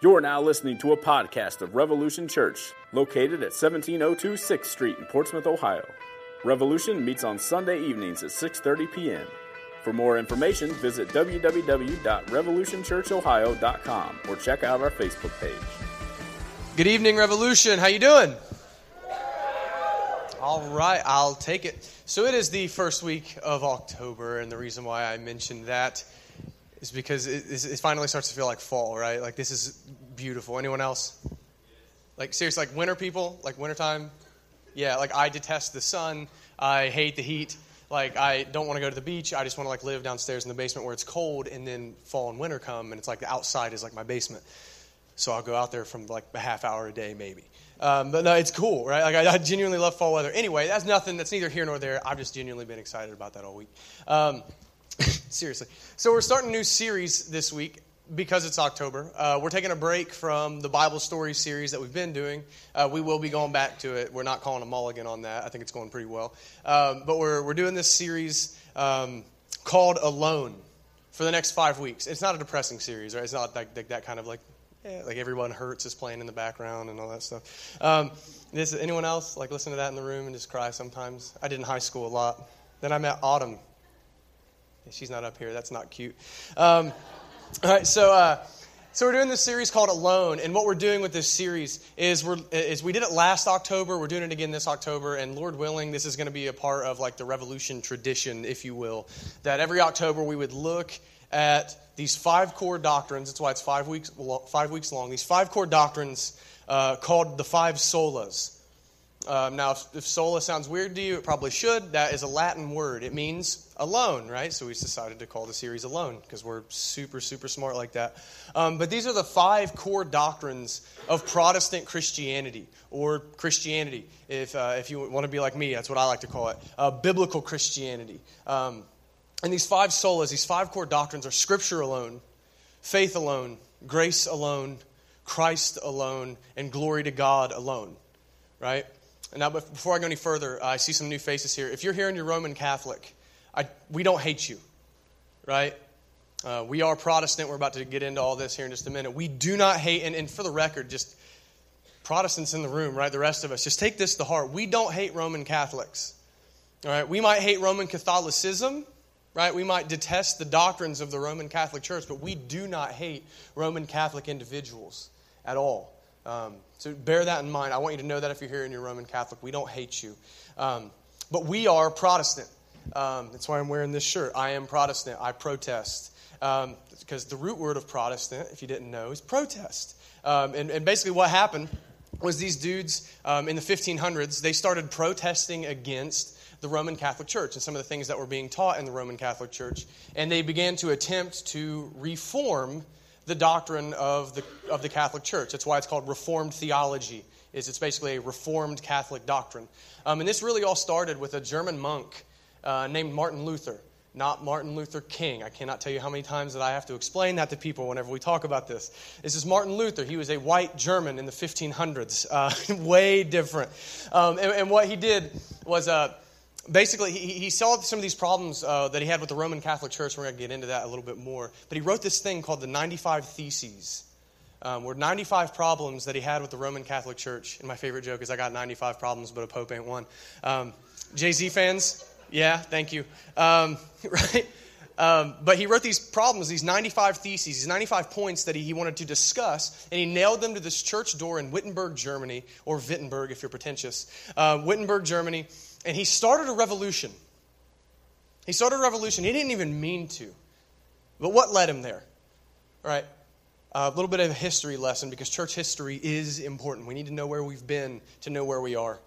You're now listening to a podcast of Revolution Church, located at 1702 6th Street in Portsmouth, Ohio. Revolution meets on Sunday evenings at 6:30 p.m. For more information, visit www.revolutionchurchohio.com or check out our Facebook page. Good evening, Revolution. How you doing? All right, I'll take it. So it is the first week of October, and the reason why I mentioned that is because it, it finally starts to feel like fall, right? Like this is beautiful. Anyone else? Like seriously, like winter people, like wintertime. Yeah, like I detest the sun. I hate the heat. Like I don't want to go to the beach. I just want to like live downstairs in the basement where it's cold, and then fall and winter come, and it's like the outside is like my basement. So I'll go out there from like a half hour a day, maybe. Um, but no, it's cool, right? Like I, I, genuinely love fall weather. Anyway, that's nothing. That's neither here nor there. I've just genuinely been excited about that all week. Um, seriously. So we're starting a new series this week because it's October. Uh, we're taking a break from the Bible story series that we've been doing. Uh, we will be going back to it. We're not calling a mulligan on that. I think it's going pretty well. Um, but we're we're doing this series um, called Alone for the next five weeks. It's not a depressing series, right? It's not like, like that kind of like yeah, like everyone hurts is playing in the background and all that stuff. Um, this, anyone else like listen to that in the room and just cry sometimes? I did in high school a lot. Then I met Autumn. She's not up here. That's not cute. Um, all right, so. Uh, so we're doing this series called Alone, and what we're doing with this series is we're is we did it last October. We're doing it again this October, and Lord willing, this is going to be a part of like the Revolution tradition, if you will. That every October we would look at these five core doctrines. That's why it's five weeks, five weeks long. These five core doctrines uh, called the five solas. Um, now, if, sola sounds weird to you, it probably should. That is a Latin word. It means alone, right? So we decided to call the series Alone because we're super, super smart like that. Um, but these are the five core doctrines of Protestant Christianity, or Christianity, if, uh, if you want to be like me, that's what I like to call it. Uh, biblical Christianity. Um, and these five solas, these five core doctrines are Scripture alone, faith alone, grace alone, Christ alone, and glory to God alone. Right? Now, before I go any further, I see some new faces here. If you're here and you're Roman Catholic, I, we don't hate you. Right? Uh, we are Protestant. We're about to get into all this here in just a minute. We do not hate, and, and for the record, just Protestants in the room, right? The rest of us, just take this to heart. We don't hate Roman Catholics. All right? We might hate Roman Catholicism right? We might detest the doctrines of the Roman Catholic Church, but we do not hate Roman Catholic individuals at all. Um, so bear that in mind. I want you to know that if you're here and you're Roman Catholic, we don't hate you. Um, but we are Protestant. Um, that's why I'm wearing this shirt. I am Protestant. I protest. because um, the root word of Protestant, if you didn't know, is protest. Um, and, and basically, what happened was these dudes um, in the 1500s, they started protesting against the Roman Catholic Church and some of the things that were being taught in the Roman Catholic Church. And they began to attempt to reform the doctrine of the, of the Catholic Church. That's why it's called Reformed theology. Is it's basically a Reformed Catholic doctrine. Um, and this really all started with a German monk uh, named Martin Luther not Martin Luther King. I cannot tell you how many times that I have to explain that to people whenever we talk about this. This is Martin Luther. He was a white German in the 1500s, uh, way different. Um, and, and, what he did was uh, basically, he, he solved some of these problems uh, that he had with the Roman Catholic Church. We're going to get into that a little bit more. But he wrote this thing called the 95 Theses. Um, were 95 problems that he had with the Roman Catholic Church. And my favorite joke is I got 95 problems, but a pope ain't one. Um, Jay Z fans, yeah, thank you. Um, right? Um, but he wrote these problems, these 95 theses, these 95 points that he, he, wanted to discuss, and he nailed them to this church door in Wittenberg, Germany, or Wittenberg if you're pretentious. Uh, Wittenberg, Germany and he started a revolution. He started a revolution. He didn't even mean to. But what led him there? All right. A little bit of a history lesson because church history is important. We need to know where we've been to know where we are.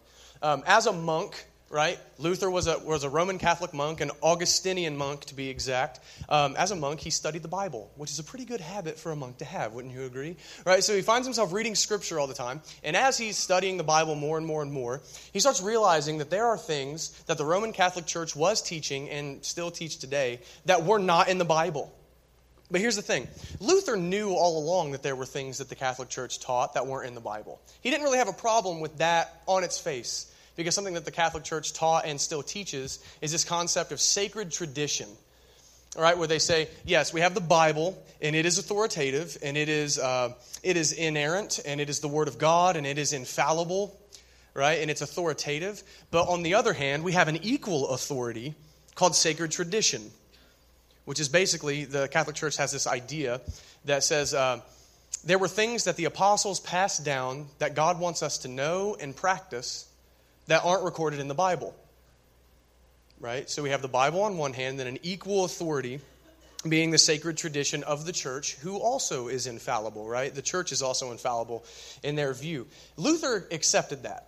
Um, as a monk, right? Luther was a, was a Roman Catholic monk, an Augustinian monk to be exact. Um, as a monk, he studied the Bible, which is a pretty good habit for a monk to have, wouldn't you agree? Right? So he finds himself reading Scripture all the time, and as he's studying the Bible more and more and more, he starts realizing that there are things that the Roman Catholic Church was teaching and still teach today that were not in the Bible. But here's the thing Luther knew all along that there were things that the Catholic Church taught that weren't in the Bible. He didn't really have a problem with that on its face because something that the Catholic Church taught and still teaches is this concept of sacred tradition. all right, where they say, yes, we have the Bible, and it is authoritative, and it is, uh, it is inerrant, and it is the Word of God, and it is infallible, right, and it's authoritative. But on the other hand, we have an equal authority called sacred tradition, which is basically the Catholic Church has this idea that says uh, there were things that the apostles passed down that God wants us to know and practice that aren't recorded in the Bible right? So we have the Bible on one hand, then an equal authority being the sacred tradition of the church, who also is infallible, right? The church is also infallible in their view. Luther accepted that.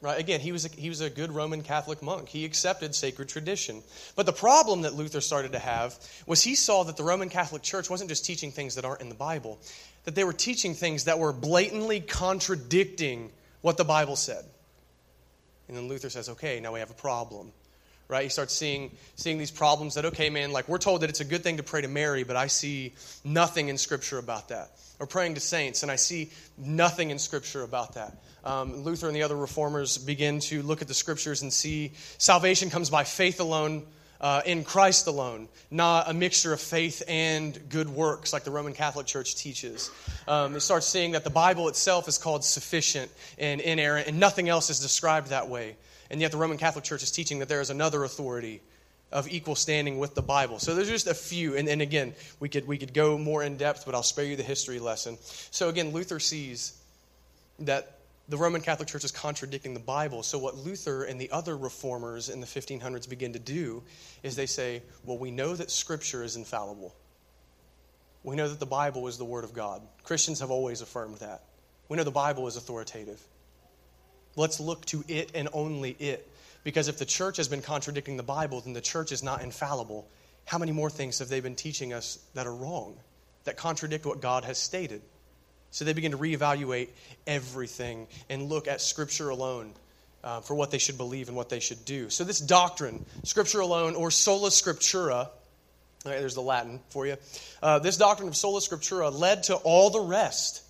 Right? Again, he was, a, he was a good Roman Catholic monk. He accepted sacred tradition. But the problem that Luther started to have was he saw that the Roman Catholic Church wasn't just teaching things that aren't in the Bible, that they were teaching things that were blatantly contradicting what the Bible said. And then Luther says, okay, now we have a problem right? You start seeing, seeing these problems that, okay, man, like we're told that it's a good thing to pray to Mary, but I see nothing in Scripture about that. Or praying to saints, and I see nothing in Scripture about that. Um, Luther and the other reformers begin to look at the Scriptures and see salvation comes by faith alone. Uh, in Christ alone, not a mixture of faith and good works like the Roman Catholic Church teaches. Um, it starts seeing that the Bible itself is called sufficient and inerrant, and nothing else is described that way. And yet the Roman Catholic Church is teaching that there is another authority of equal standing with the Bible. So there's just a few, and, and again, we could we could go more in depth, but I'll spare you the history lesson. So again, Luther sees that the Roman Catholic Church is contradicting the Bible. So what Luther and the other reformers in the 1500s begin to do is they say, well, we know that Scripture is infallible. We know that the Bible is the Word of God. Christians have always affirmed that. We know the Bible is authoritative. Let's look to it and only it. Because if the church has been contradicting the Bible, then the church is not infallible. How many more things have they been teaching us that are wrong, that contradict what God has stated? So they begin to reevaluate everything and look at Scripture alone uh, for what they should believe and what they should do. So, this doctrine, Scripture alone, or sola scriptura, right, there's the Latin for you. Uh, this doctrine of sola scriptura led to all the rest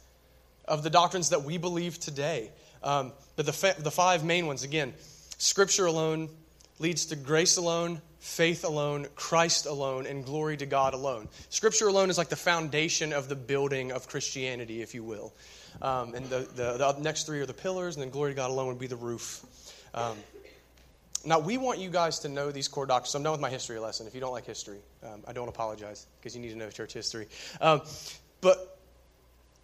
of the doctrines that we believe today. Um, but the, fa- the five main ones again, Scripture alone leads to grace alone, faith alone, Christ alone, and glory to God alone. Scripture alone is like the foundation of the building of Christianity, if you will. Um, and the, the, the, next three are the pillars, and then glory to God alone would be the roof. Um, now, we want you guys to know these core doctrines. So I'm done with my history lesson. If you don't like history, um, I don't apologize because you need to know church history. Um, but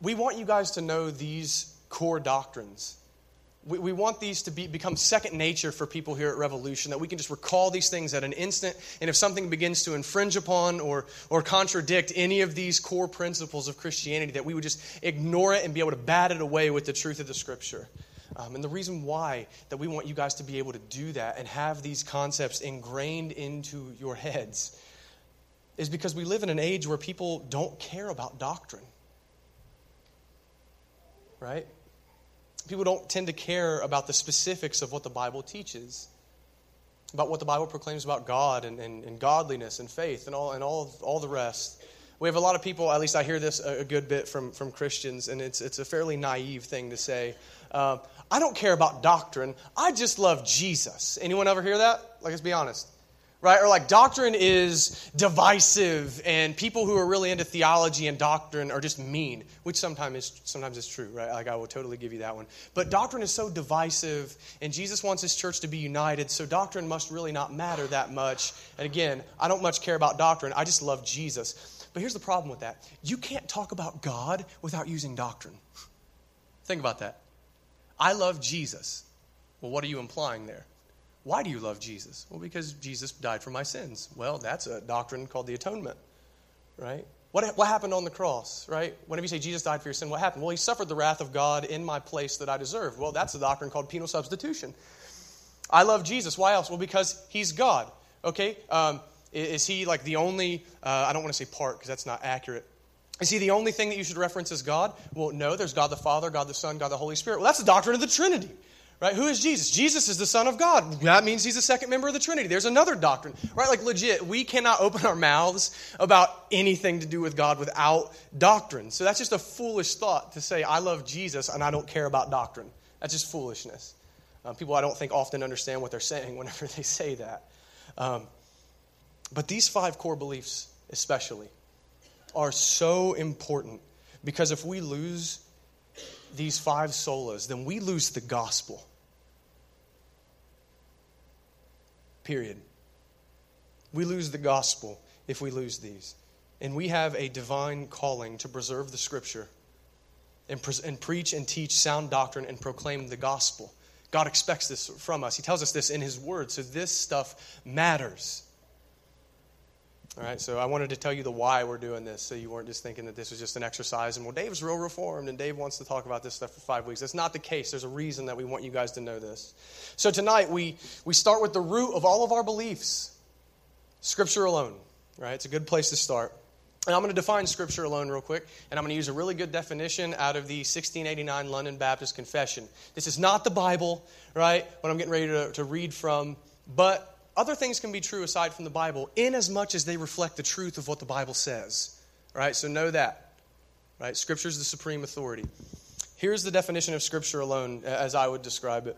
we want you guys to know these core doctrines we, we want these to be, become second nature for people here at Revolution, that we can just recall these things at an instant. And if something begins to infringe upon or, or contradict any of these core principles of Christianity, that we would just ignore it and be able to bat it away with the truth of the Scripture. Um, and the reason why that we want you guys to be able to do that and have these concepts ingrained into your heads is because we live in an age where people don't care about doctrine. Right? People don't tend to care about the specifics of what the Bible teaches, about what the Bible proclaims about God and, and, and godliness and faith and all, and all, all the rest. We have a lot of people, at least I hear this a, good bit from, from Christians, and it's, it's a fairly naive thing to say. Uh, I don't care about doctrine. I just love Jesus. Anyone ever hear that? Like, let's be honest right? Or like doctrine is divisive, and people who are really into theology and doctrine are just mean, which sometimes is sometimes is true, right? Like I will totally give you that one. But doctrine is so divisive, and Jesus wants his church to be united, so doctrine must really not matter that much. And again, I don't much care about doctrine. I just love Jesus. But here's the problem with that: you can't talk about God without using doctrine. Think about that. I love Jesus. Well, what are you implying there? Why do you love Jesus? Well, because Jesus died for my sins. Well, that's a doctrine called the atonement, right? What, what happened on the cross, right? Whenever you say Jesus died for your sin, what happened? Well, he suffered the wrath of God in my place that I deserved. Well, that's a doctrine called penal substitution. I love Jesus. Why else? Well, because he's God, okay? Um, is he like the only, uh, I don't want to say part because that's not accurate. Is he the only thing that you should reference as God? Well, no, there's God the Father, God the Son, God the Holy Spirit. Well, that's the doctrine of the Trinity. Right? Who is Jesus? Jesus is the Son of God. That means he's the second member of the Trinity. There's another doctrine. Right? Like legit, we cannot open our mouths about anything to do with God without doctrine. So that's just a foolish thought to say, I love Jesus and I don't care about doctrine. That's just foolishness. Um, people I don't think often understand what they're saying whenever they say that. Um, But these five core beliefs, especially, are so important because if we lose these five solas, then we lose the gospel. Period. We lose the gospel if we lose these. And we have a divine calling to preserve the scripture and, pre- and preach and teach sound doctrine and proclaim the gospel. God expects this from us. He tells us this in His Word. So this stuff matters. All right, so I wanted to tell you the why we're doing this so you weren't just thinking that this was just an exercise and, well, Dave's real reformed and Dave wants to talk about this stuff for five weeks. That's not the case. There's a reason that we want you guys to know this. So tonight we, we start with the root of all of our beliefs Scripture alone, right? It's a good place to start. And I'm going to define Scripture alone real quick, and I'm going to use a really good definition out of the 1689 London Baptist Confession. This is not the Bible, right? What I'm getting ready to, to read from, but other things can be true aside from the Bible, in as much as they reflect the truth of what the Bible says, right? So know that, right? Scripture is the supreme authority. Here's the definition of Scripture alone, as I would describe it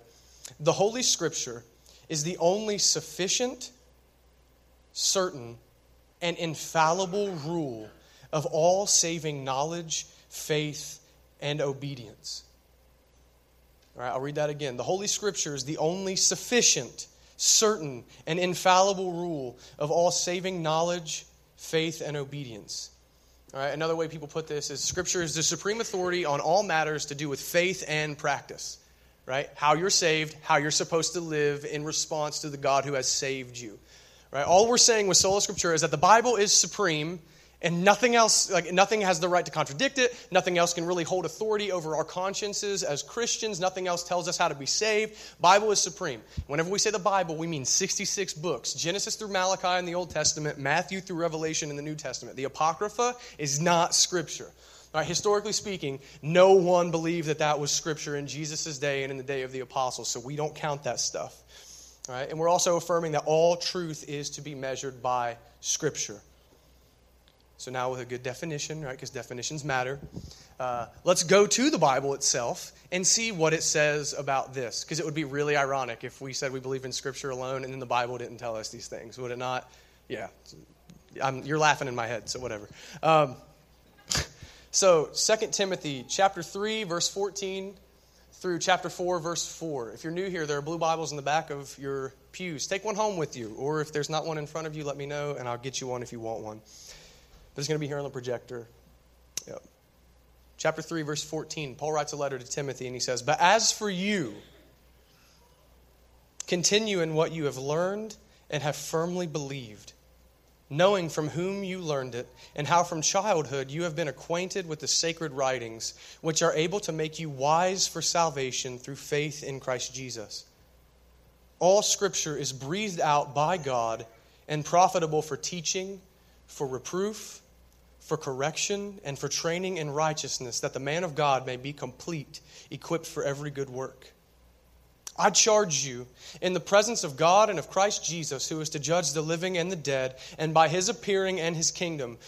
the Holy Scripture is the only sufficient, certain, and infallible rule of all saving knowledge, faith, and obedience. All right, I'll read that again. The Holy Scripture is the only sufficient, certain, and infallible rule of all saving knowledge, faith, and obedience. All right, another way people put this is Scripture is the supreme authority on all matters to do with faith and practice. Right? How you're saved, how you're supposed to live in response to the God who has saved you. Right? All we're saying with sola scriptura is that the Bible is supreme and nothing else like nothing has the right to contradict it nothing else can really hold authority over our consciences as christians nothing else tells us how to be saved bible is supreme whenever we say the bible we mean 66 books genesis through malachi in the old testament matthew through revelation in the new testament the apocrypha is not scripture Right, historically speaking, no one believed that that was scripture in Jesus' day and in the day of the apostles, so we don't count that stuff. Right? And we're also affirming that all truth is to be measured by Scripture. So now, with a good definition, right, because definitions matter, uh, let's go to the Bible itself and see what it says about this. Because it would be really ironic if we said we believe in Scripture alone and then the Bible didn't tell us these things, would it not? Yeah. I'm, you're laughing in my head, so whatever. Um, so, 2 Timothy chapter 3, verse 14 through chapter 4, verse 4. If you're new here, there are blue Bibles in the back of your pews. Take one home with you, or if there's not one in front of you, let me know, and I'll get you one if you want one. But it's going to be here on the projector. Yep. Chapter 3, verse 14. Paul writes a letter to Timothy, and he says, But as for you, continue in what you have learned and have firmly believed knowing from whom you learned it, and how from childhood you have been acquainted with the sacred writings, which are able to make you wise for salvation through faith in Christ Jesus. All scripture is breathed out by God and profitable for teaching, for reproof, for correction, and for training in righteousness, that the man of God may be complete, equipped for every good work. I charge you in the presence of God and of Christ Jesus, who is to judge the living and the dead, and by his appearing and his kingdom,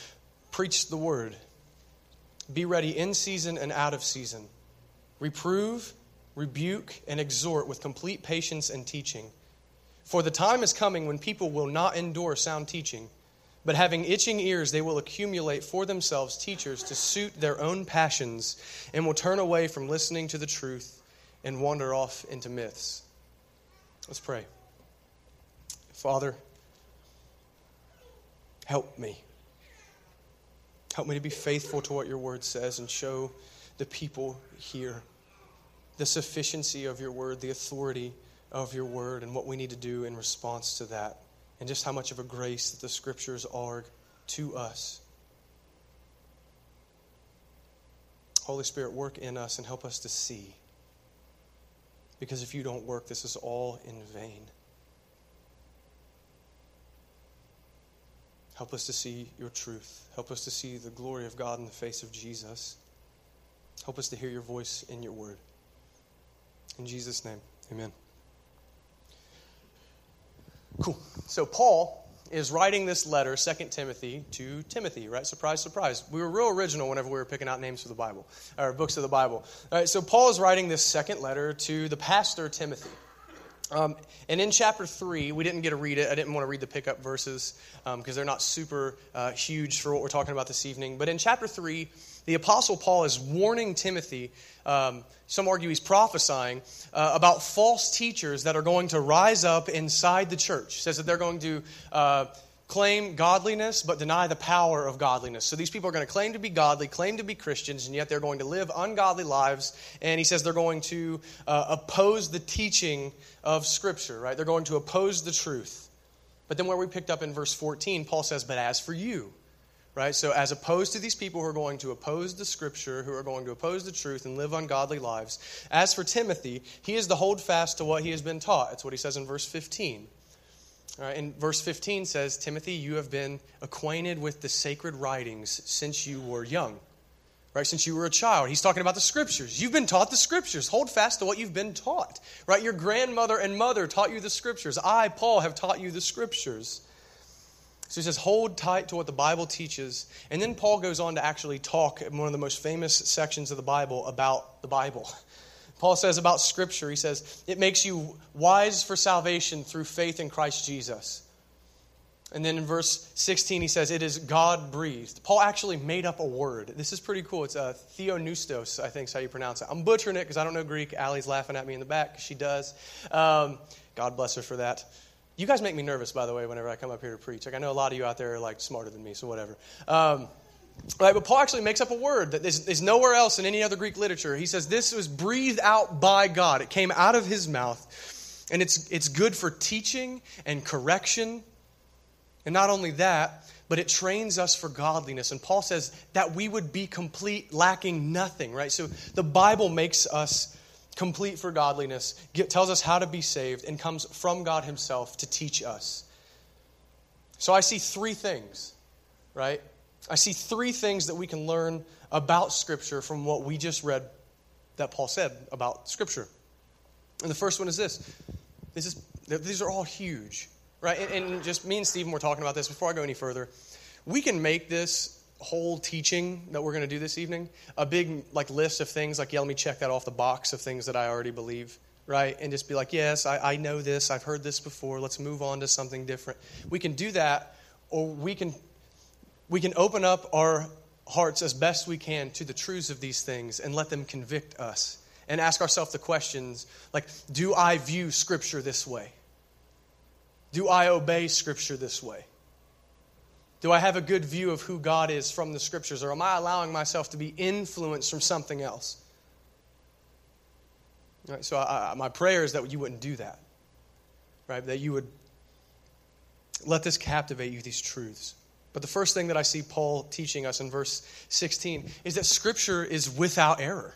preach the word. Be ready in season and out of season. Reprove, rebuke, and exhort with complete patience and teaching. For the time is coming when people will not endure sound teaching, but having itching ears, they will accumulate for themselves teachers to suit their own passions, and will turn away from listening to the truth and wander off into myths. Let's pray. Father, help me. Help me to be faithful to what your word says and show the people here the sufficiency of your word, the authority of your word, and what we need to do in response to that, and just how much of a grace that the scriptures are to us. Holy Spirit, work in us and help us to see because if you don't work, this is all in vain. Help us to see your truth. Help us to see the glory of God in the face of Jesus. Help us to hear your voice in your word. In Jesus' name, amen. Cool. So, Paul is writing this letter, 2 Timothy, to Timothy, right? Surprise, surprise. We were real original whenever we were picking out names for the Bible, or books of the Bible. All right, so Paul is writing this second letter to the pastor Timothy. Um, and in chapter 3, we didn't get to read it. I didn't want to read the pickup verses because um, they're not super uh, huge for what we're talking about this evening. But in chapter 3, the Apostle Paul is warning Timothy. Um, some argue he's prophesying uh, about false teachers that are going to rise up inside the church. He says that they're going to. Uh, claim godliness but deny the power of godliness. So these people are going to claim to be godly, claim to be Christians, and yet they're going to live ungodly lives. And he says they're going to uh, oppose the teaching of Scripture, right? They're going to oppose the truth. But then where we picked up in verse 14, Paul says, But as for you, right? So as opposed to these people who are going to oppose the Scripture, who are going to oppose the truth and live ungodly lives, as for Timothy, he is to hold fast to what he has been taught. That's what he says in verse 15. Right, and verse 15 says, Timothy, you have been acquainted with the sacred writings since you were young. Right, since you were a child. He's talking about the scriptures. You've been taught the scriptures. Hold fast to what you've been taught. Right? Your grandmother and mother taught you the scriptures. I, Paul, have taught you the scriptures. So he says, hold tight to what the Bible teaches. And then Paul goes on to actually talk in one of the most famous sections of the Bible about the Bible. Paul says about Scripture, he says, it makes you wise for salvation through faith in Christ Jesus. And then in verse 16, he says, it is God breathed. Paul actually made up a word. This is pretty cool. It's uh, theopneustos, I think is how you pronounce it. I'm butchering it because I don't know Greek. Allie's laughing at me in the back. She does. Um, God bless her for that. You guys make me nervous, by the way, whenever I come up here to preach. Like, I know a lot of you out there are like smarter than me, so whatever. Um, Right, but Paul actually makes up a word that is, is nowhere else in any other Greek literature. He says this was breathed out by God. It came out of his mouth. And it's, it's good for teaching and correction. And not only that, but it trains us for godliness. And Paul says that we would be complete, lacking nothing, right? So the Bible makes us complete for godliness, tells us how to be saved, and comes from God Himself to teach us. So I see three things, right? I see three things that we can learn about Scripture from what we just read that Paul said about Scripture. And the first one is this. this is, these are all huge, right? And, and just me and Stephen were talking about this before I go any further. We can make this whole teaching that we're going to do this evening a big like list of things like yeah let me check that off the box of things that i already believe right? And just be like yes I, I know this i've heard this before let's move on to something different. We can do that or we can we can open up our hearts as best we can to the truths of these things and let them convict us and ask ourselves the questions like do i view scripture this way? Do i obey scripture this way do i have a good view of who god is from the scriptures or am i allowing myself to be influenced from something else right, so I, my prayer is that you wouldn't do that right that you would let this captivate you these truths but the first thing that I see Paul teaching us in verse 16 is that Scripture is without error.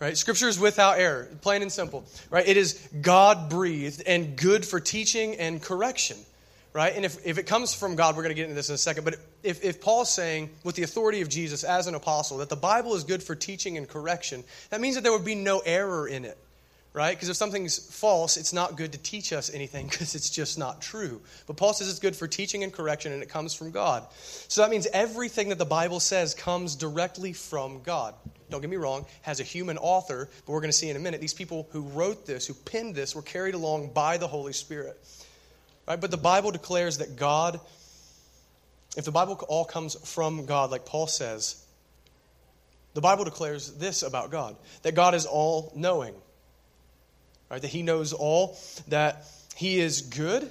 Right? Scripture is without error, plain and simple. Right? It is God breathed and good for teaching and correction. Right? And if, if it comes from God, we're going to get into this in a second. But if, if Paul's saying, with the authority of Jesus as an apostle, that the Bible is good for teaching and correction, that means that there would be no error in it right? Because if something's false, it's not good to teach us anything because it's just not true. But Paul says it's good for teaching and correction, and it comes from God. So that means everything that the Bible says comes directly from God. Don't get me wrong, has a human author, but we're going to see in a minute. These people who wrote this, who penned this, were carried along by the Holy Spirit. Right? But the Bible declares that God, if the Bible all comes from God, like Paul says, the Bible declares this about God that God is all knowing right? That he knows all, that he is good,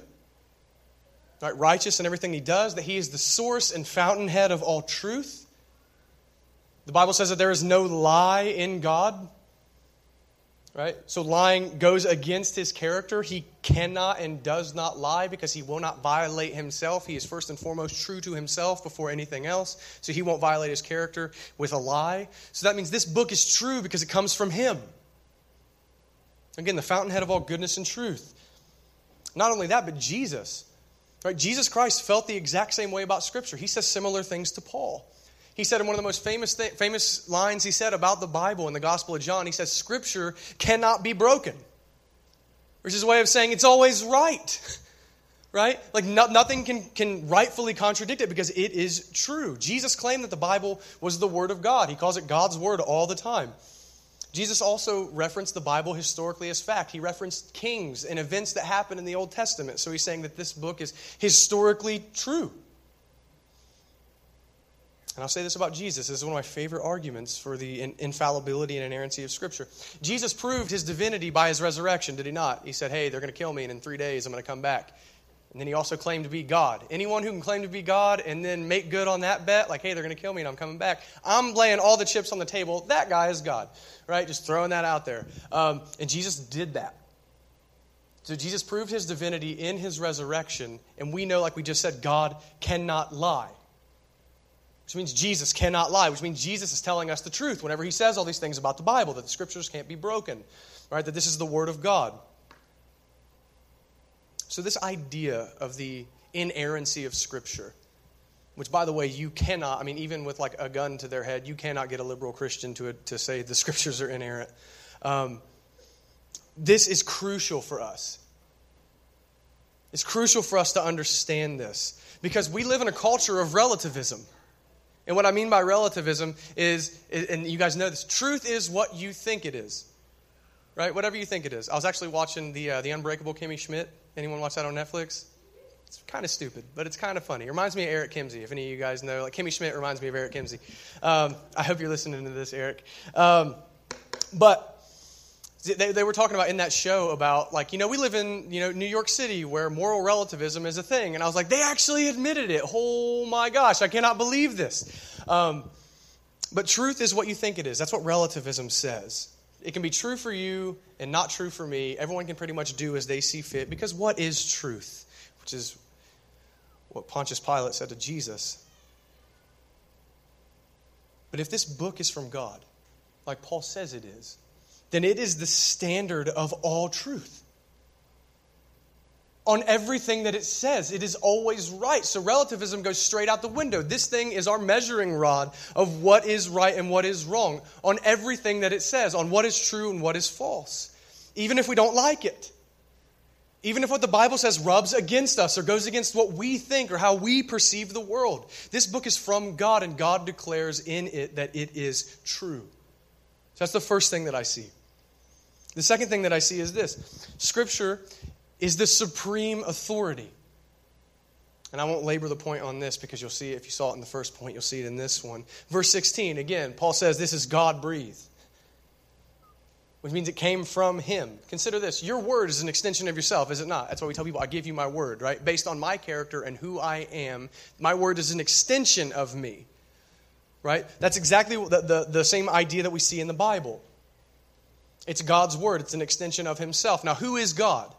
right? Righteous in everything he does, that he is the source and fountainhead of all truth. The Bible says that there is no lie in God. Right? So lying goes against his character. He cannot and does not lie because he will not violate himself. He is first and foremost true to himself before anything else. So he won't violate his character with a lie. So that means this book is true because it comes from him. Again, the fountainhead of all goodness and truth. Not only that, but Jesus. Right? Jesus Christ felt the exact same way about Scripture. He says similar things to Paul. He said in one of the most famous, th- famous lines he said about the Bible in the Gospel of John, he says, Scripture cannot be broken. Which is a way of saying it's always right. right? Like no, nothing can, can rightfully contradict it because it is true. Jesus claimed that the Bible was the Word of God. He calls it God's Word all the time. Jesus also referenced the Bible historically as fact. He referenced kings and events that happened in the Old Testament. So he's saying that this book is historically true. And I'll say this about Jesus. This is one of my favorite arguments for the infallibility and inerrancy of Scripture. Jesus proved his divinity by his resurrection, did he not? He said, Hey, they're going to kill me, and in three days I'm going to come back. And then he also claimed to be God. Anyone who can claim to be God and then make good on that bet, like, hey, they're going to kill me and I'm coming back, I'm laying all the chips on the table. That guy is God, right? Just throwing that out there. Um, and Jesus did that. So Jesus proved his divinity in his resurrection. And we know, like we just said, God cannot lie which means Jesus cannot lie, which means Jesus is telling us the truth whenever he says all these things about the Bible, that the scriptures can't be broken, right? That this is the Word of God. So, this idea of the inerrancy of Scripture, which, by the way, you cannot, I mean, even with like a gun to their head, you cannot get a liberal Christian to, to say the Scriptures are inerrant. Um, this is crucial for us. It's crucial for us to understand this because we live in a culture of relativism. And what I mean by relativism is, and you guys know this, truth is what you think it is. Right? Whatever you think it is. I was actually watching the, uh, the Unbreakable Kimmy Schmidt. Anyone watch that on Netflix? It's kind of stupid, but it's kind of funny. It reminds me of Eric Kimsey, if any of you guys know. Like Kimmy Schmidt reminds me of Eric Kimsey. Um, I hope you're listening to this, Eric. Um, but they, they were talking about in that show about like you know we live in you know new york city where moral relativism is a thing. And i was like they actually admitted it. Oh my gosh i cannot believe this. Um, but truth is what you think it is. That's what relativism says. It can be true for you and not true for me. Everyone can pretty much do as they see fit because what is truth? Which is what pontius pilate said to jesus. But if this book is from god like paul says it is then it is the standard of all truth. On everything that it says, it is always right. So relativism goes straight out the window. This thing is our measuring rod of what is right and what is wrong on everything that it says, on what is true and what is false, even if we don't like it. Even if what the Bible says rubs against us or goes against what we think or how we perceive the world. This book is from God, and God declares in it that it is true. So that's the first thing that I see. The second thing that I see is this Scripture is the supreme authority. And I won't labor the point on this because you'll see it if you saw it in the first point, you'll see it in this one. Verse 16, again, Paul says this is God breathed, which means it came from Him. Consider this your word is an extension of yourself, is it not? That's why we tell people, I give you my word, right? Based on my character and who I am, my word is an extension of me, right? That's exactly the, the, the same idea that we see in the Bible. It's God's word, it's an extension of himself. Now, who is God?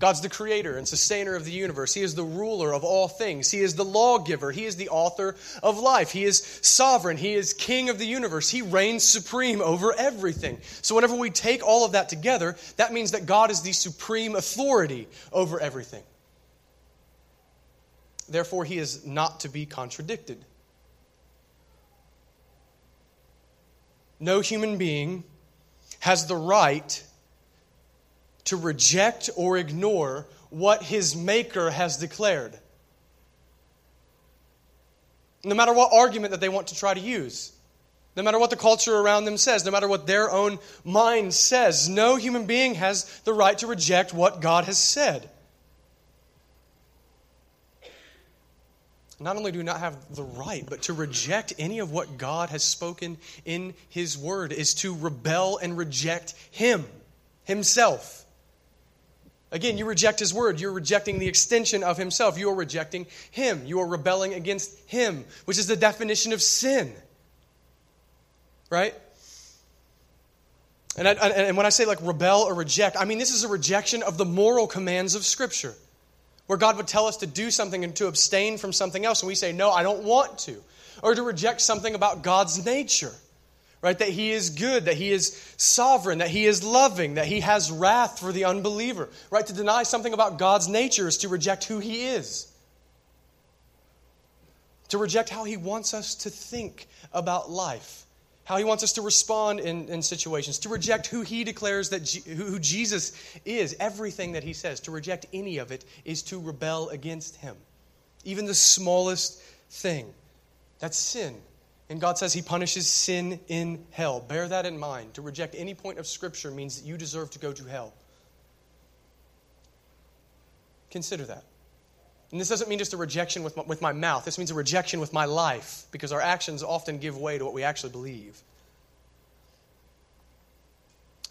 God's the creator and sustainer of the universe. He is the ruler of all things. He is the lawgiver. He is the author of life. He is sovereign. He is king of the universe. He reigns supreme over everything. So, whenever we take all of that together, that means that God is the supreme authority over everything. Therefore, he is not to be contradicted. No human being has the right to reject or ignore what his maker has declared. No matter what argument that they want to try to use, no matter what the culture around them says, no matter what their own mind says, no human being has the right to reject what God has said. Not only do not have the right, but to reject any of what God has spoken in His Word is to rebel and reject Him, Himself. Again, you reject His Word. You're rejecting the extension of Himself. You are rejecting Him. You are rebelling against Him, which is the definition of sin. Right? And, I, and when I say like rebel or reject, I mean this is a rejection of the moral commands of Scripture where God would tell us to do something and to abstain from something else, and we say, No, I don't want to. Or to reject something about God's nature, right? That He is good, that He is sovereign, that He is loving, that He has wrath for the unbeliever, right? To deny something about God's nature is to reject who He is, to reject how He wants us to think about life how he wants us to respond in, in situations, to reject who he declares that G, who Jesus is, everything that he says, to reject any of it is to rebel against him. Even the smallest thing. That's sin. And God says He punishes sin in hell. Bear that in mind. To reject any point of Scripture means that you deserve to go to hell. Consider that. And this doesn't mean just a rejection with my, with my mouth. This means a rejection with my life because our actions often give way to what we actually believe.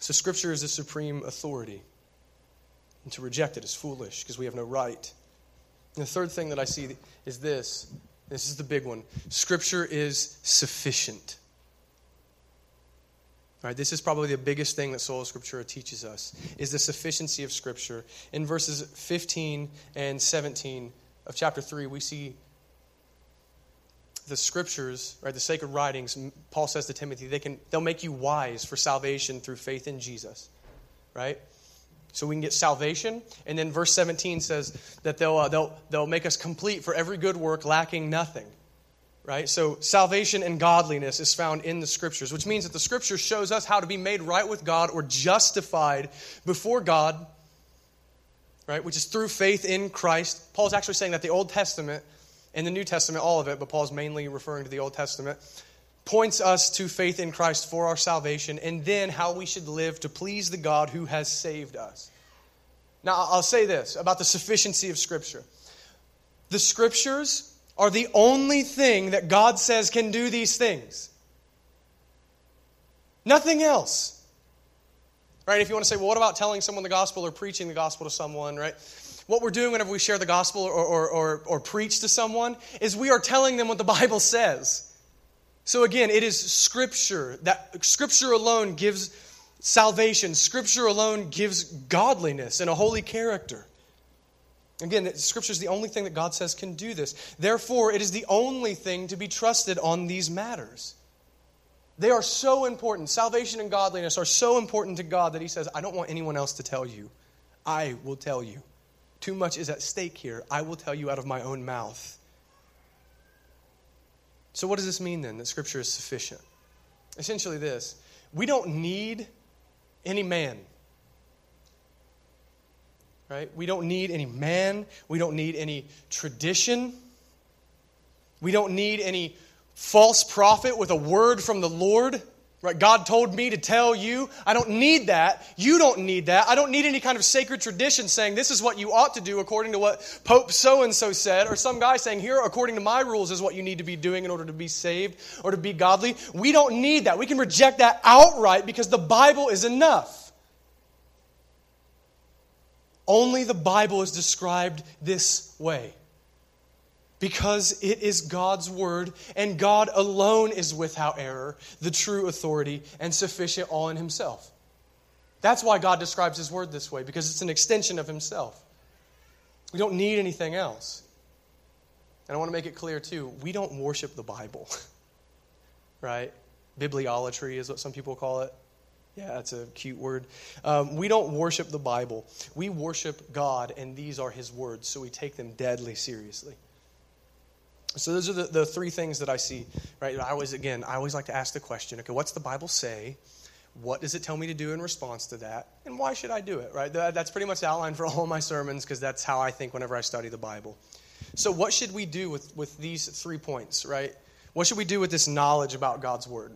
So, Scripture is the supreme authority. And to reject it is foolish because we have no right. And the third thing that I see is this this is the big one Scripture is sufficient. Right, this is probably the biggest thing that Sola Scriptura teaches us is the sufficiency of Scripture. In verses 15 and 17 of chapter 3, we see the scriptures, right, the sacred writings, Paul says to Timothy, they can, they'll make you wise for salvation through faith in Jesus, right? So we can get salvation. And then verse 17 says that they'll, uh, they'll, they'll make us complete for every good work, lacking nothing, right? So salvation and godliness is found in the scriptures, which means that the scripture shows us how to be made right with God or justified before God, right, which is through faith in Christ. Paul's actually saying that the Old Testament and the New Testament, all of it, but Paul's mainly referring to the Old Testament, points us to faith in Christ for our salvation and then how we should live to please the God who has saved us. Now, I'll say this about the sufficiency of Scripture the Scriptures are the only thing that God says can do these things. Nothing else. Right? If you want to say, well, what about telling someone the gospel or preaching the gospel to someone, right? what we're doing whenever we share the gospel or, or, or, or, preach to someone is we are telling them what the Bible says. So again, it is Scripture. That Scripture alone gives salvation. Scripture alone gives godliness and a holy character. Again, Scripture is the only thing that God says can do this. Therefore, it is the only thing to be trusted on these matters. They are so important. Salvation and godliness are so important to God that He says, I don't want anyone else to tell you. I will tell you. Too much is at stake here. I will tell you out of my own mouth. So, what does this mean then that Scripture is sufficient? Essentially, this we don't need any man. Right? We don't need any man. We don't need any tradition. We don't need any false prophet with a word from the Lord. Right? God told me to tell you. I don't need that. You don't need that. I don't need any kind of sacred tradition saying this is what you ought to do according to what Pope so and so said, or some guy saying here, according to my rules, is what you need to be doing in order to be saved or to be godly. We don't need that. We can reject that outright because the Bible is enough. Only the Bible is described this way because it is God's word, and God alone is without error, the true authority, and sufficient all in himself. That's why God describes his word this way, because it's an extension of himself. We don't need anything else. And I want to make it clear, too, we don't worship the Bible, right? Bibliolatry is what some people call it. Yeah, that's a cute word. Um, we don't worship the Bible. We worship God, and these are His words, so we take them deadly seriously. So those are the, the three things that I see, right? I always, again, I always like to ask the question, okay, what's the Bible say? What does it tell me to do in response to that? And why should I do it, right? That's pretty much the outline for all my sermons because that's how I think whenever I study the Bible. So what should we do with, with these three points, right? What should we do with this knowledge about God's Word?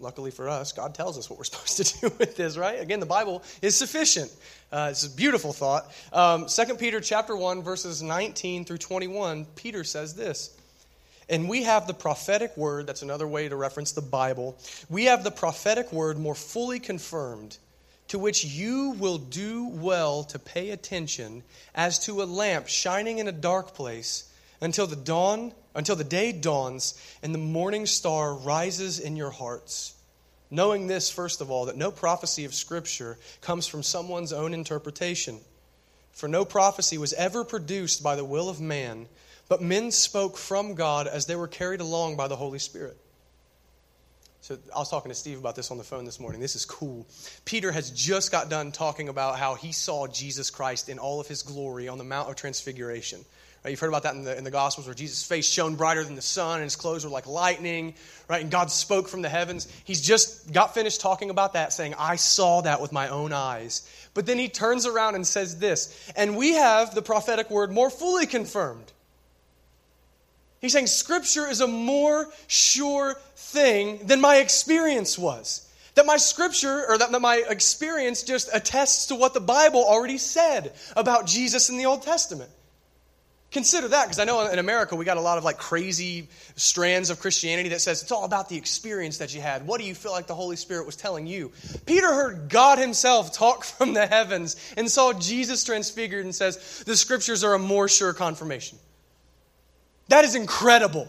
Luckily for us, God tells us what we're supposed to do with this, right? Again, the Bible is sufficient. Uh, it's a beautiful thought. Um, 2 Peter chapter 1, verses 19 through 21, Peter says this. And we have the prophetic word, that's another way to reference the Bible. We have the prophetic word more fully confirmed, to which you will do well to pay attention as to a lamp shining in a dark place until the dawn until the day dawns and the morning star rises in your hearts. Knowing this, first of all, that no prophecy of Scripture comes from someone's own interpretation. For no prophecy was ever produced by the will of man, but men spoke from God as they were carried along by the Holy Spirit. So I was talking to Steve about this on the phone this morning. This is cool. Peter has just got done talking about how he saw Jesus Christ in all of his glory on the Mount of Transfiguration. Right? You've heard about that in the, in the Gospels where Jesus' face shone brighter than the sun and his clothes were like lightning, right? And God spoke from the heavens. He's just got finished talking about that, saying, I saw that with my own eyes. But then he turns around and says this, and we have the prophetic word more fully confirmed. He's saying Scripture is a more sure thing than my experience was. That my Scripture, or that my experience just attests to what the Bible already said about Jesus in the Old Testament. Consider that, because I know in America we got a lot of like crazy strands of Christianity that says it's all about the experience that you had. What do you feel like the Holy Spirit was telling you? Peter heard God himself talk from the heavens and saw Jesus transfigured and says, The scriptures are a more sure confirmation. That is incredible.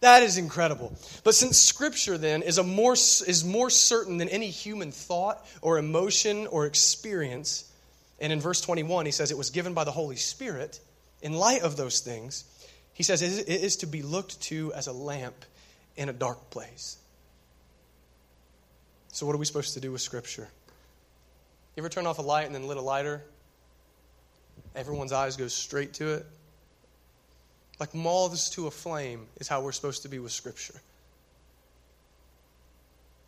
That is incredible. But since scripture then is a more is more certain than any human thought or emotion or experience, and in verse 21 he says it was given by the Holy Spirit in light of those things, he says it is to be looked to as a lamp in a dark place. So, what are we supposed to do with Scripture? You ever turn off a light and then lit a lighter? Everyone's eyes go straight to it. Like moths to a flame is how we're supposed to be with Scripture.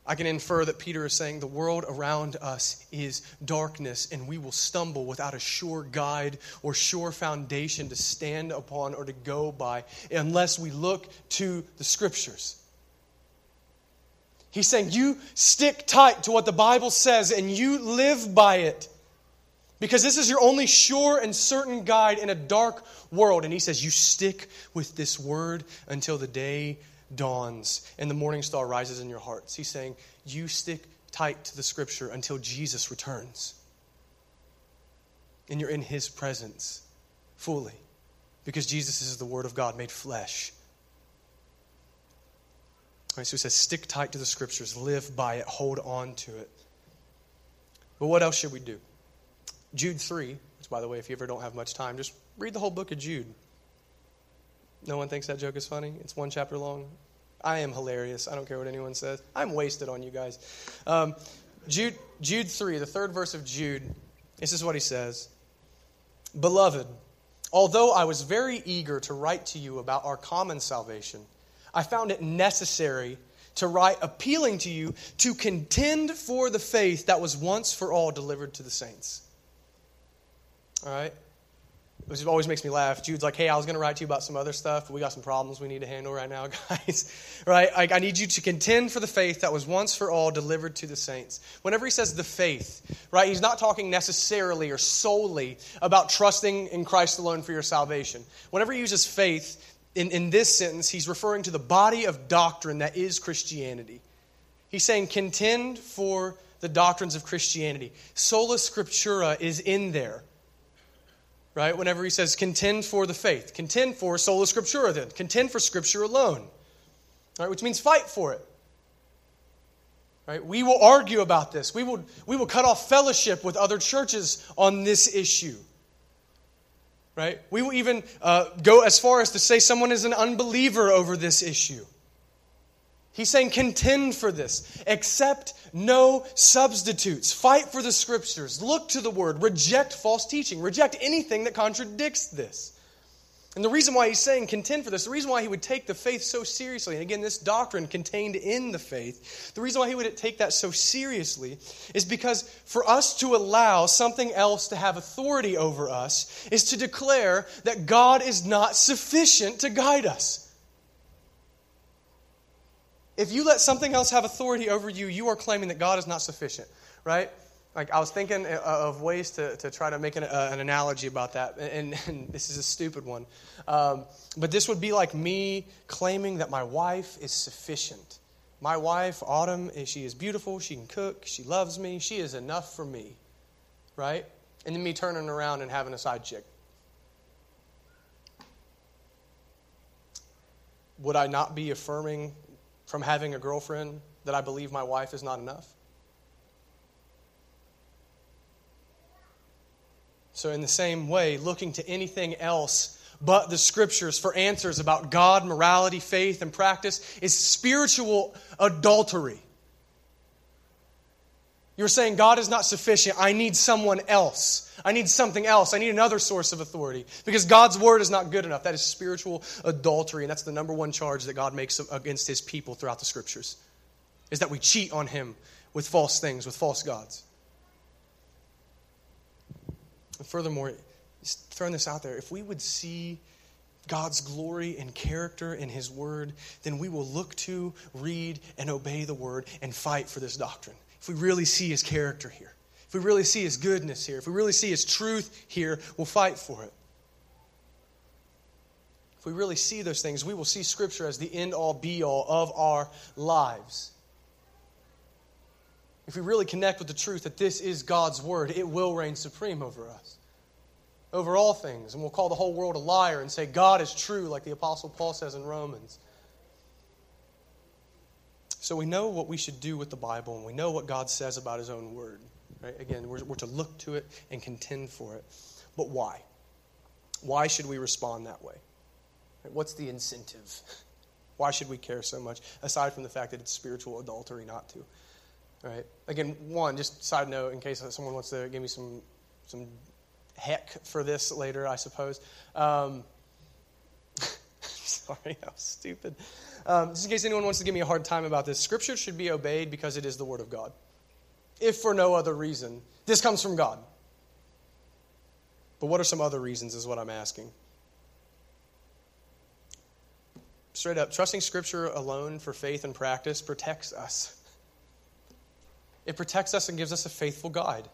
I can infer that Peter is saying the world around us is darkness, and we will stumble without a sure guide or sure foundation to stand upon or to go by unless we look to the Scriptures. He's saying, You stick tight to what the Bible says and you live by it. Because this is your only sure and certain guide in a dark world. And he says, You stick with this word until the day dawns and the morning star rises in your hearts. He's saying, You stick tight to the scripture until Jesus returns. And you're in his presence fully because Jesus is the Word of God made flesh. All right, so he says, Stick tight to the scriptures, live by it, hold on to it. But what else should we do? Jude 3, which, by the way, if you ever don't have much time, just read the whole book of Jude. No one thinks that joke is funny. It's one chapter long. I am hilarious. I don't care what anyone says. I'm wasted on you guys. Um, Jude, Jude 3, the third verse of Jude, this is what he says Beloved, although I was very eager to write to you about our common salvation, I found it necessary to write appealing to you to contend for the faith that was once for all delivered to the saints. All right? Which always makes me laugh. Jude's like, hey, I was going to write to you about some other stuff, but we got some problems we need to handle right now, guys. right? I, I need you to contend for the faith that was once for all delivered to the saints. Whenever he says the faith, right, he's not talking necessarily or solely about trusting in Christ alone for your salvation. Whenever he uses faith in, in this sentence, he's referring to the body of doctrine that is Christianity. He's saying, contend for the doctrines of Christianity. Sola Scriptura is in there right? Whenever he says contend for the faith, contend for sola scriptura, then contend for scripture alone, right? Which means fight for it. Right? We will argue about this. We will, we will cut off fellowship with other churches on this issue. Right? We will even uh, go as far as to say someone is an unbeliever over this issue. He's saying, contend for this. Accept no substitutes. Fight for the scriptures. Look to the word. Reject false teaching. Reject anything that contradicts this. And the reason why he's saying contend for this, the reason why he would take the faith so seriously, and again, this doctrine contained in the faith, the reason why he would take that so seriously is because for us to allow something else to have authority over us is to declare that God is not sufficient to guide us. If you let something else have authority over you, you are claiming that God is not sufficient, right? Like, I was thinking uh, of ways to, to try to make an, uh, an analogy about that, and, and, this is a stupid one. Um, but this would be like me claiming that my wife is sufficient. My wife, Autumn, eh, she is beautiful, she can cook, she loves me, she is enough for me, right? And then me turning around and having a side chick. Would I not be affirming from having a girlfriend that I believe my wife is not enough? So, in the same way, looking to anything else but the scriptures for answers about God, morality, faith, and practice is spiritual adultery. You're saying God is not sufficient. I need someone else. I need something else. I need another source of authority because God's word is not good enough. That is spiritual adultery, and that's the number one charge that God makes against his people throughout the scriptures. Is that we cheat on him with false things, with false gods. And furthermore, just throwing this out there, if we would see God's glory and character in His Word, then we will look to, read, and obey the Word and fight for this doctrine. If we really see His character here, if we really see His goodness here, if we really see His truth here, we'll fight for it. If we really see those things, we will see Scripture as the end all be all of our lives. If we really connect with the truth that this is God's Word, it will reign supreme over us over all things. And we'll call the whole world a liar and say God is true, like the Apostle Paul says in Romans. So we know what we should do with the Bible, and we know what God says about His own Word. Right? Again, we're, we're to look to it and contend for it. But why? Why should we respond that way? Right? What's the incentive? Why should we care so much, aside from the fact that it's spiritual adultery not to? Right? Again, one, just side note, in case someone wants to give me some some heck for this later, I suppose. Um, sorry, that was stupid. Um, just in case anyone wants to give me a hard time about this, Scripture should be obeyed because it is the Word of God. If for no other reason, this comes from God. But what are some other reasons, is what I'm asking. Straight up, trusting Scripture alone for faith and practice protects us. It protects us and gives us a faithful guide.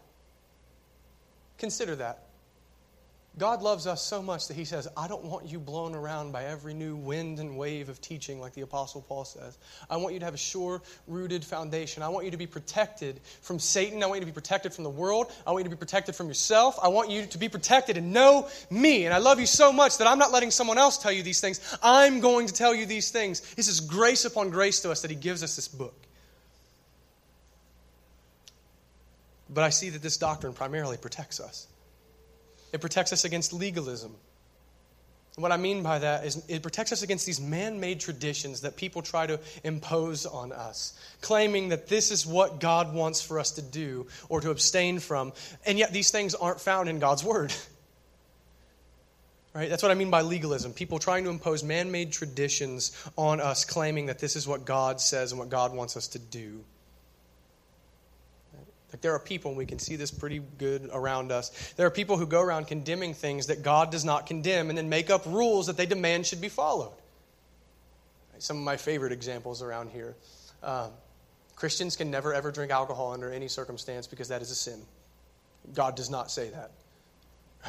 Consider that. God loves us so much that He says, I don't want you blown around by every new wind and wave of teaching, like the Apostle Paul says. I want you to have a sure rooted foundation. I want you to be protected from Satan. I want you to be protected from the world. I want you to be protected from yourself. I want you to be protected and know me. And I love you so much that I'm not letting someone else tell you these things. I'm going to tell you these things. This is grace upon grace to us that He gives us this book. But I see that this doctrine primarily protects us. It protects us against legalism. What I mean by that is it protects us against these man made traditions that people try to impose on us, claiming that this is what God wants for us to do or to abstain from. And yet these things aren't found in God's Word. Right? That's what I mean by legalism. People trying to impose man made traditions on us, claiming that this is what God says and what God wants us to do. Like there are people, and we can see this pretty good around us. There are people who go around condemning things that God does not condemn and then make up rules that they demand should be followed. Some of my favorite examples around here. Um, Christians can never ever drink alcohol under any circumstance because that is a sin. God does not say that.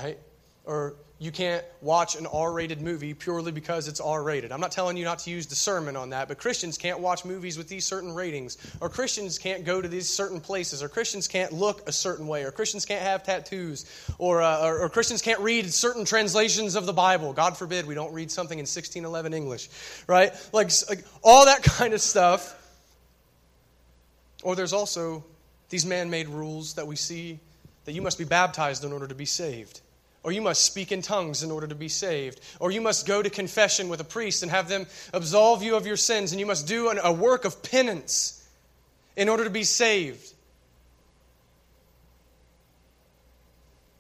Right? Or you can't watch an R rated movie purely because it's R rated. I'm not telling you not to use discernment on that, but Christians can't watch movies with these certain ratings, or Christians can't go to these certain places, or Christians can't look a certain way, or Christians can't have tattoos, or, uh, or, or, Christians can't read certain translations of the Bible. God forbid we don't read something in 1611 English, right? Like, like all that kind of stuff. Or there's also these man made rules that we see that you must be baptized in order to be saved or you must speak in tongues in order to be saved, or you must go to confession with a priest and have them absolve you of your sins, and you must do an, a work of penance in order to be saved.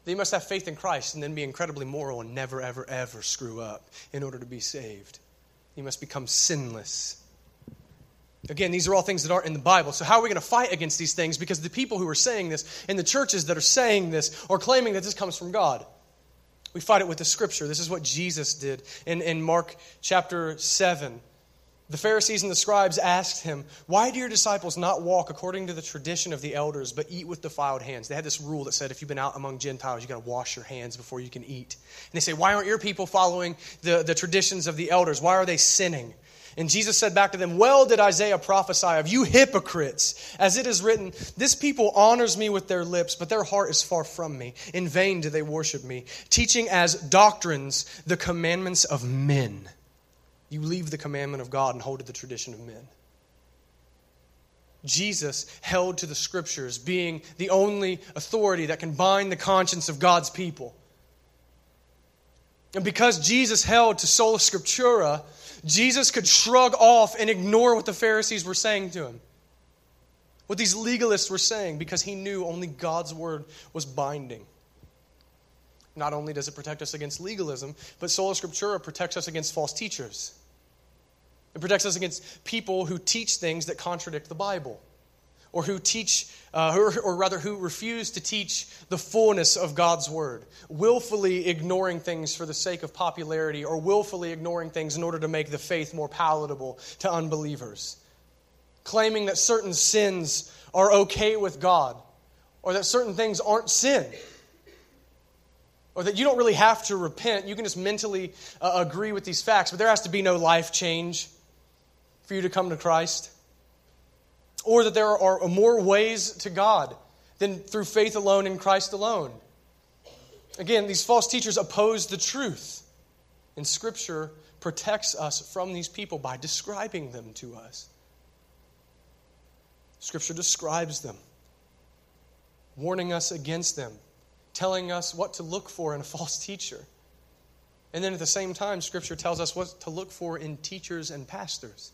That you must have faith in Christ and then be incredibly moral and never, ever, ever screw up in order to be saved. You must become sinless. Again, these are all things that aren't in the Bible. So, how are we going to fight against these things? Because the people who are saying this and the churches that are saying this are claiming that this comes from God. We fight it with the scripture. This is what Jesus did in, in Mark chapter 7. The Pharisees and the scribes asked him, Why do your disciples not walk according to the tradition of the elders, but eat with defiled hands? They had this rule that said if you've been out among Gentiles, you've got to wash your hands before you can eat. And they say, Why aren't your people following the, the traditions of the elders? Why are they sinning? And Jesus said back to them, Well did Isaiah prophesy of you hypocrites, as it is written, This people honors me with their lips, but their heart is far from me. In vain do they worship me, teaching as doctrines the commandments of men. You leave the commandment of God and hold to the tradition of men. Jesus held to the scriptures, being the only authority that can bind the conscience of God's people. And because Jesus held to sola scriptura, Jesus could shrug off and ignore what the Pharisees were saying to him, what these legalists were saying, because he knew only God's word was binding. Not only does it protect us against legalism, but sola scriptura protects us against false teachers. It protects us against people who teach things that contradict the Bible. Or who teach, uh, or, or rather, who refuse to teach the fullness of God's word, willfully ignoring things for the sake of popularity, or willfully ignoring things in order to make the faith more palatable to unbelievers, claiming that certain sins are okay with God, or that certain things aren't sin or that you don't really have to repent. You can just mentally uh, agree with these facts, but there has to be no life change for you to come to Christ. Or that there are more ways to God than through faith alone in Christ alone. Again, these false teachers oppose the truth. And Scripture protects us from these people by describing them to us. Scripture describes them, warning us against them telling us what to look for in a false teacher. And then at the same time, Scripture tells us what to look for in teachers and pastors.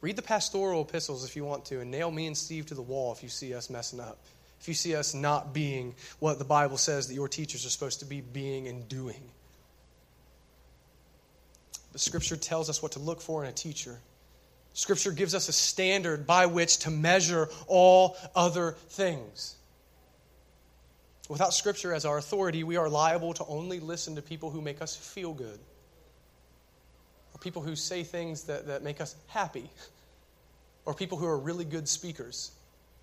Read the pastoral epistles if you want to, and nail me and Steve to the wall if you see us messing up. If you see us not being what the Bible says that your teachers are supposed to be being and doing. But Scripture tells us what to look for in a teacher. Scripture gives us a standard by which to measure all other things. Without Scripture as our authority, we are liable to only listen to people who make us feel good, or people who say things that, that make us happy, or people who are really good speakers,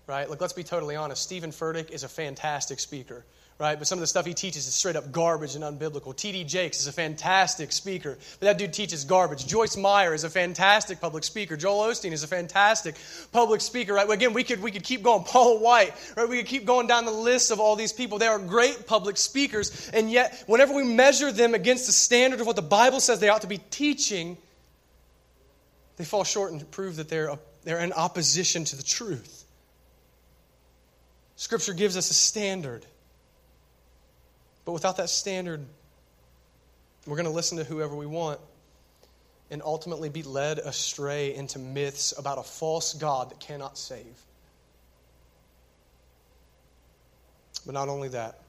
right? Like, let's be totally honest. Stephen Furtick is a fantastic speaker right? But some of the stuff he teaches is straight up garbage and unbiblical. T.D. Jakes is a fantastic speaker, but that dude teaches garbage. Joyce Meyer is a fantastic public speaker. Joel Osteen is a fantastic public speaker, right? Again, we could, we could keep going. Paula White, right? We could keep going down the list of all these people. They are great public speakers, and yet, whenever we measure them against the standard of what the Bible says they ought to be teaching, they fall short and prove that they're, they're in opposition to the truth. Scripture gives us a standard. But without that standard, we're going to listen to whoever we want and ultimately be led astray into myths about a false God that cannot save. But not only that,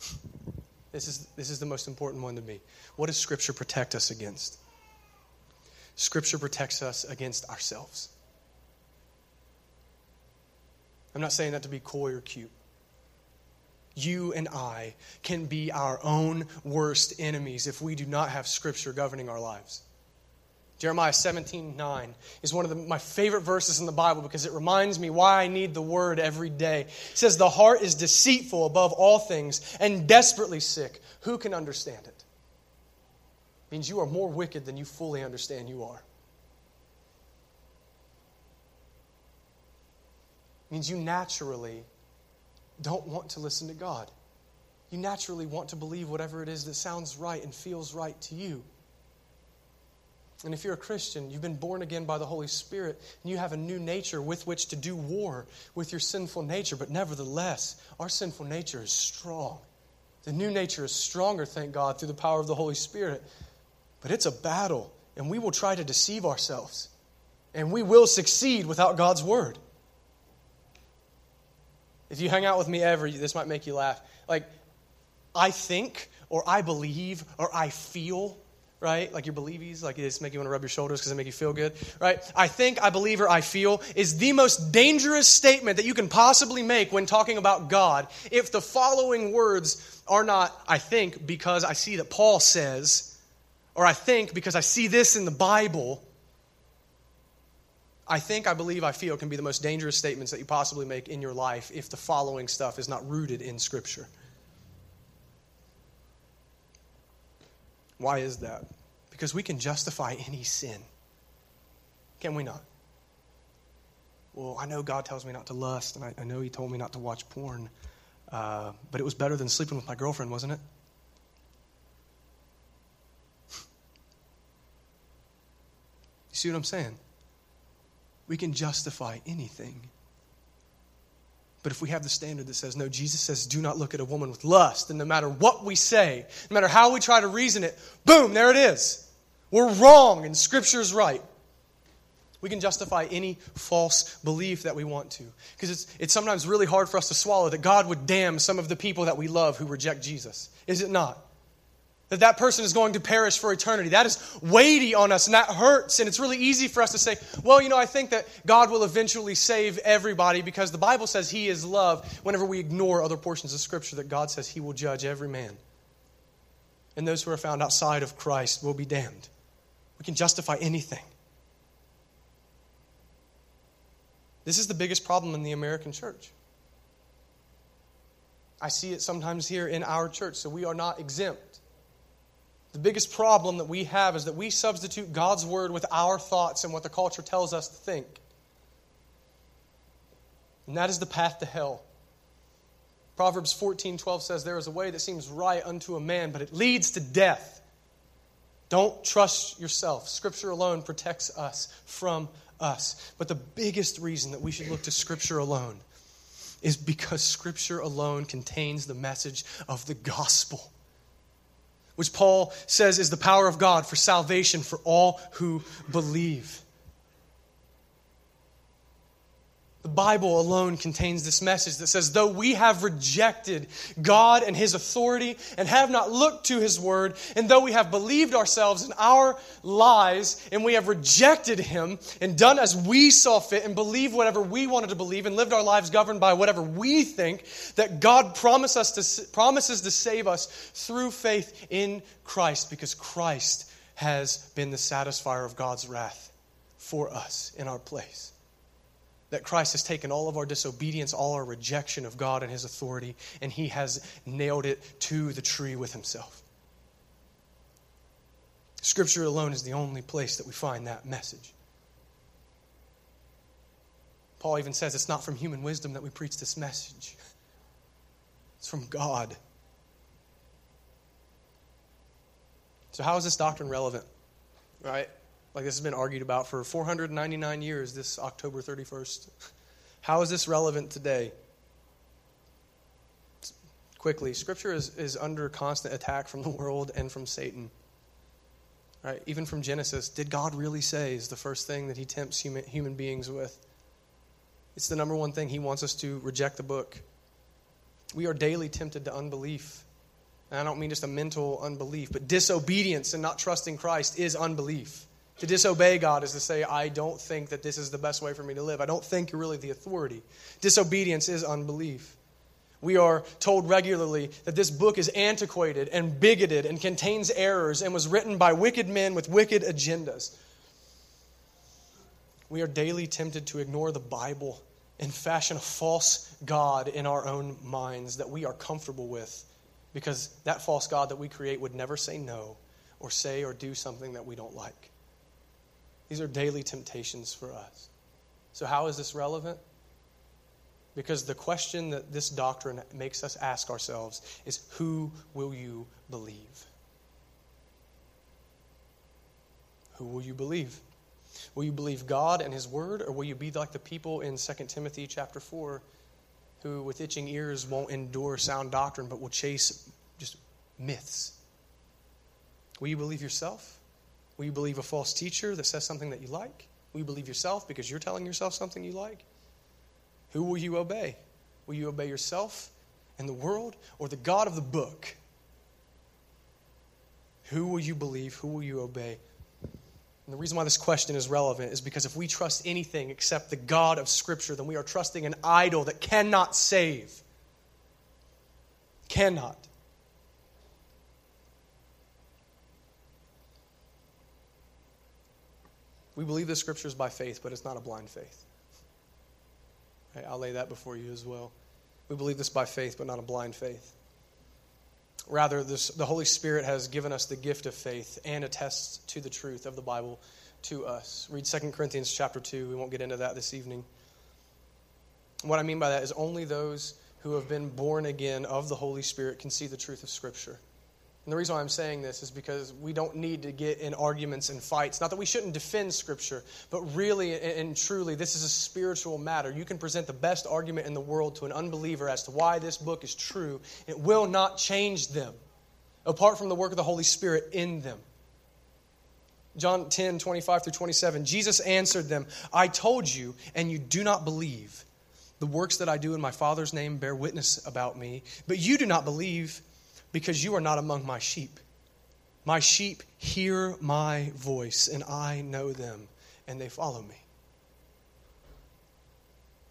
this is, this is the most important one to me. What does Scripture protect us against? Scripture protects us against ourselves. I'm not saying that to be coy or cute you and I can be our own worst enemies if we do not have Scripture governing our lives. Jeremiah 17, 9 is one of the, my favorite verses in the Bible because it reminds me why I need the word every day. It says, The heart is deceitful above all things and desperately sick. Who can understand it? it means you are more wicked than you fully understand you are. It means you naturally don't want to listen to God. You naturally want to believe whatever it is that sounds right and feels right to you. And if you're a Christian, you've been born again by the Holy Spirit, and you have a new nature with which to do war with your sinful nature. But nevertheless, our sinful nature is strong. The new nature is stronger, thank God, through the power of the Holy Spirit. But it's a battle, and we will try to deceive ourselves. And we will succeed without God's word. If you hang out with me ever, this might make you laugh. Like, I think, or I believe, or I feel, right? Like your believies, like it's make you want to rub your shoulders because they make you feel good, right? I think, I believe, or I feel is the most dangerous statement that you can possibly make when talking about God if the following words are not, I think, because I see that Paul says, or I think because I see this in the Bible, I think, I believe, I feel can be the most dangerous statements that you possibly make in your life if the following stuff is not rooted in Scripture. Why is that? Because we can justify any sin. Can we not? Well, I know God tells me not to lust, and I, I know He told me not to watch porn, uh, but it was better than sleeping with my girlfriend, wasn't it? you see what I'm saying? We can justify anything. But if we have the standard that says, no, Jesus says, do not look at a woman with lust, and no matter what we say, no matter how we try to reason it, boom, there it is. We're wrong, and Scripture's right. We can justify any false belief that we want to. Because it's, it's sometimes really hard for us to swallow that God would damn some of the people that we love who reject Jesus. Is it not? That that person is going to perish for eternity. That is weighty on us and that hurts. And it's really easy for us to say, well, you know, I think that God will eventually save everybody because the Bible says He is love whenever we ignore other portions of Scripture that God says He will judge every man. And those who are found outside of Christ will be damned. We can justify anything. This is the biggest problem in the American church. I see it sometimes here in our church, so we are not exempt. The biggest problem that we have is that we substitute God's word with our thoughts and what the culture tells us to think. And that is the path to hell. Proverbs 14 12 says, There is a way that seems right unto a man, but it leads to death. Don't trust yourself. Scripture alone protects us from us. But the biggest reason that we should look to Scripture alone is because Scripture alone contains the message of the gospel which Paul says is the power of God for salvation for all who believe. The Bible alone contains this message that says, though we have rejected God and His authority and have not looked to His word, and though we have believed ourselves in our lies and we have rejected Him and done as we saw fit and believed whatever we wanted to believe and lived our lives governed by whatever we think, that God promise us to, promises to save us through faith in Christ because Christ has been the satisfier of God's wrath for us in our place that Christ has taken all of our disobedience, all our rejection of God and His authority, and He has nailed it to the tree with Himself. Scripture alone is the only place that we find that message. Paul even says it's not from human wisdom that we preach this message, it's from God. So, how is this doctrine relevant? Right? Like this has been argued about for 499 years this October 31st. How is this relevant today? Quickly, Scripture is, is under constant attack from the world and from Satan. Right? Even from Genesis, did God really say is the first thing that he tempts human, human beings with? It's the number one thing he wants us to reject the book. We are daily tempted to unbelief. And I don't mean just a mental unbelief, but disobedience and not trusting Christ is unbelief. To disobey God is to say, I don't think that this is the best way for me to live. I don't think you're really the authority. Disobedience is unbelief. We are told regularly that this book is antiquated and bigoted and contains errors and was written by wicked men with wicked agendas. We are daily tempted to ignore the Bible and fashion a false God in our own minds that we are comfortable with because that false God that we create would never say no or say or do something that we don't like. These are daily temptations for us. So, how is this relevant? Because the question that this doctrine makes us ask ourselves is who will you believe? Who will you believe? Will you believe God and His Word, or will you be like the people in 2 Timothy chapter 4 who, with itching ears, won't endure sound doctrine but will chase just myths? Will you believe yourself? Will you believe a false teacher that says something that you like? Will you believe yourself because you're telling yourself something you like? Who will you obey? Will you obey yourself and the world or the God of the book? Who will you believe? Who will you obey? And the reason why this question is relevant is because if we trust anything except the God of Scripture, then we are trusting an idol that cannot save. Cannot. We believe the scriptures by faith, but it's not a blind faith. Okay, I'll lay that before you as well. We believe this by faith, but not a blind faith. Rather, this, the Holy Spirit has given us the gift of faith and attests to the truth of the Bible to us. Read 2 Corinthians chapter 2. We won't get into that this evening. What I mean by that is only those who have been born again of the Holy Spirit can see the truth of Scripture. And the reason why I'm saying this is because we don't need to get in arguments and fights. Not that we shouldn't defend Scripture, but really and truly, this is a spiritual matter. You can present the best argument in the world to an unbeliever as to why this book is true. It will not change them apart from the work of the Holy Spirit in them. John 10, 25 through 27. Jesus answered them, I told you, and you do not believe. The works that I do in my Father's name bear witness about me, but you do not believe because you are not among my sheep. My sheep hear my voice, and I know them, and they follow me.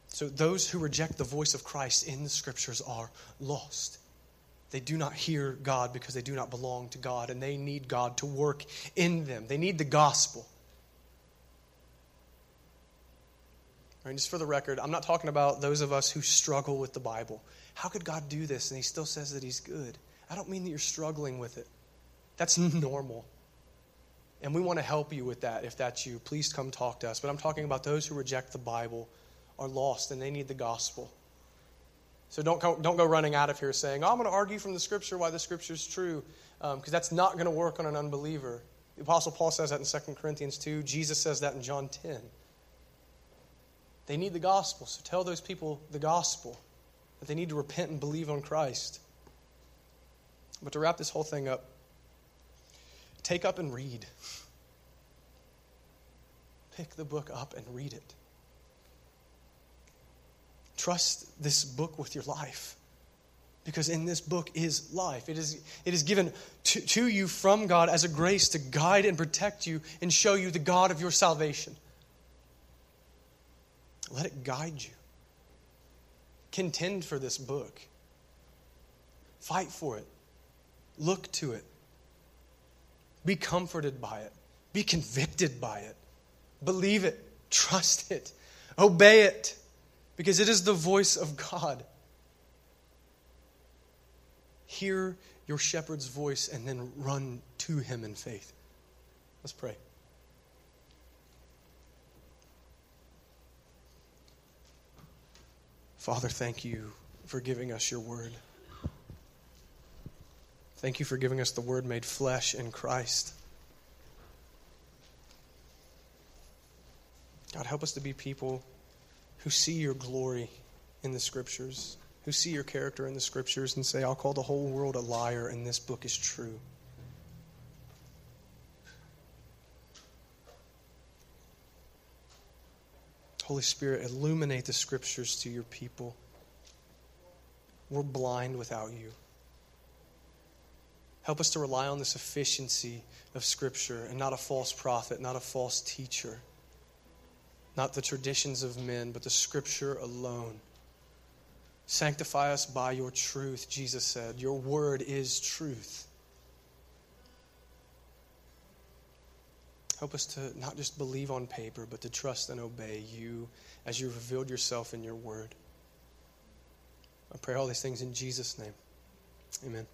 So, those who reject the voice of Christ in the scriptures are lost. They do not hear God because they do not belong to God, and they need God to work in them. They need the gospel. Right, just for the record, I'm not talking about those of us who struggle with the Bible. How could God do this and He still says that He's good? I don't mean that you're struggling with it. That's normal. And we want to help you with that if that's you. Please come talk to us. But I'm talking about those who reject the Bible, are lost, and they need the gospel. So don't go, don't go running out of here saying, oh, I'm going to argue from the scripture why the scripture is true, because um, that's not going to work on an unbeliever. The Apostle Paul says that in 2 Corinthians 2. Jesus says that in John 10. They need the gospel, so tell those people the gospel that they need to repent and believe on Christ. But to wrap this whole thing up, take up and read. Pick the book up and read it. Trust this book with your life. Because in this book is life. It is, it is given to, to you from God as a grace to guide and protect you and show you the God of your salvation. Let it guide you. Contend for this book. Fight for it. Look to it. Be comforted by it. Be convicted by it. Believe it. Trust it. Obey it. Because it is the voice of God. Hear your shepherd's voice and then run to him in faith. Let's pray. Father, thank you for giving us your word. Thank you for giving us the word made flesh in Christ. God, help us to be people who see your glory in the scriptures, who see your character in the scriptures and say, I'll call the whole world a liar and this book is true. Holy Spirit, illuminate the scriptures to your people. We're blind without you. Help us to rely on the sufficiency of Scripture and not a false prophet, not a false teacher, not the traditions of men, but the Scripture alone. Sanctify us by your truth, Jesus said. Your word is truth. Help us to not just believe on paper, but to trust and obey you as you revealed yourself in your word. I pray all these things in Jesus' name. Amen.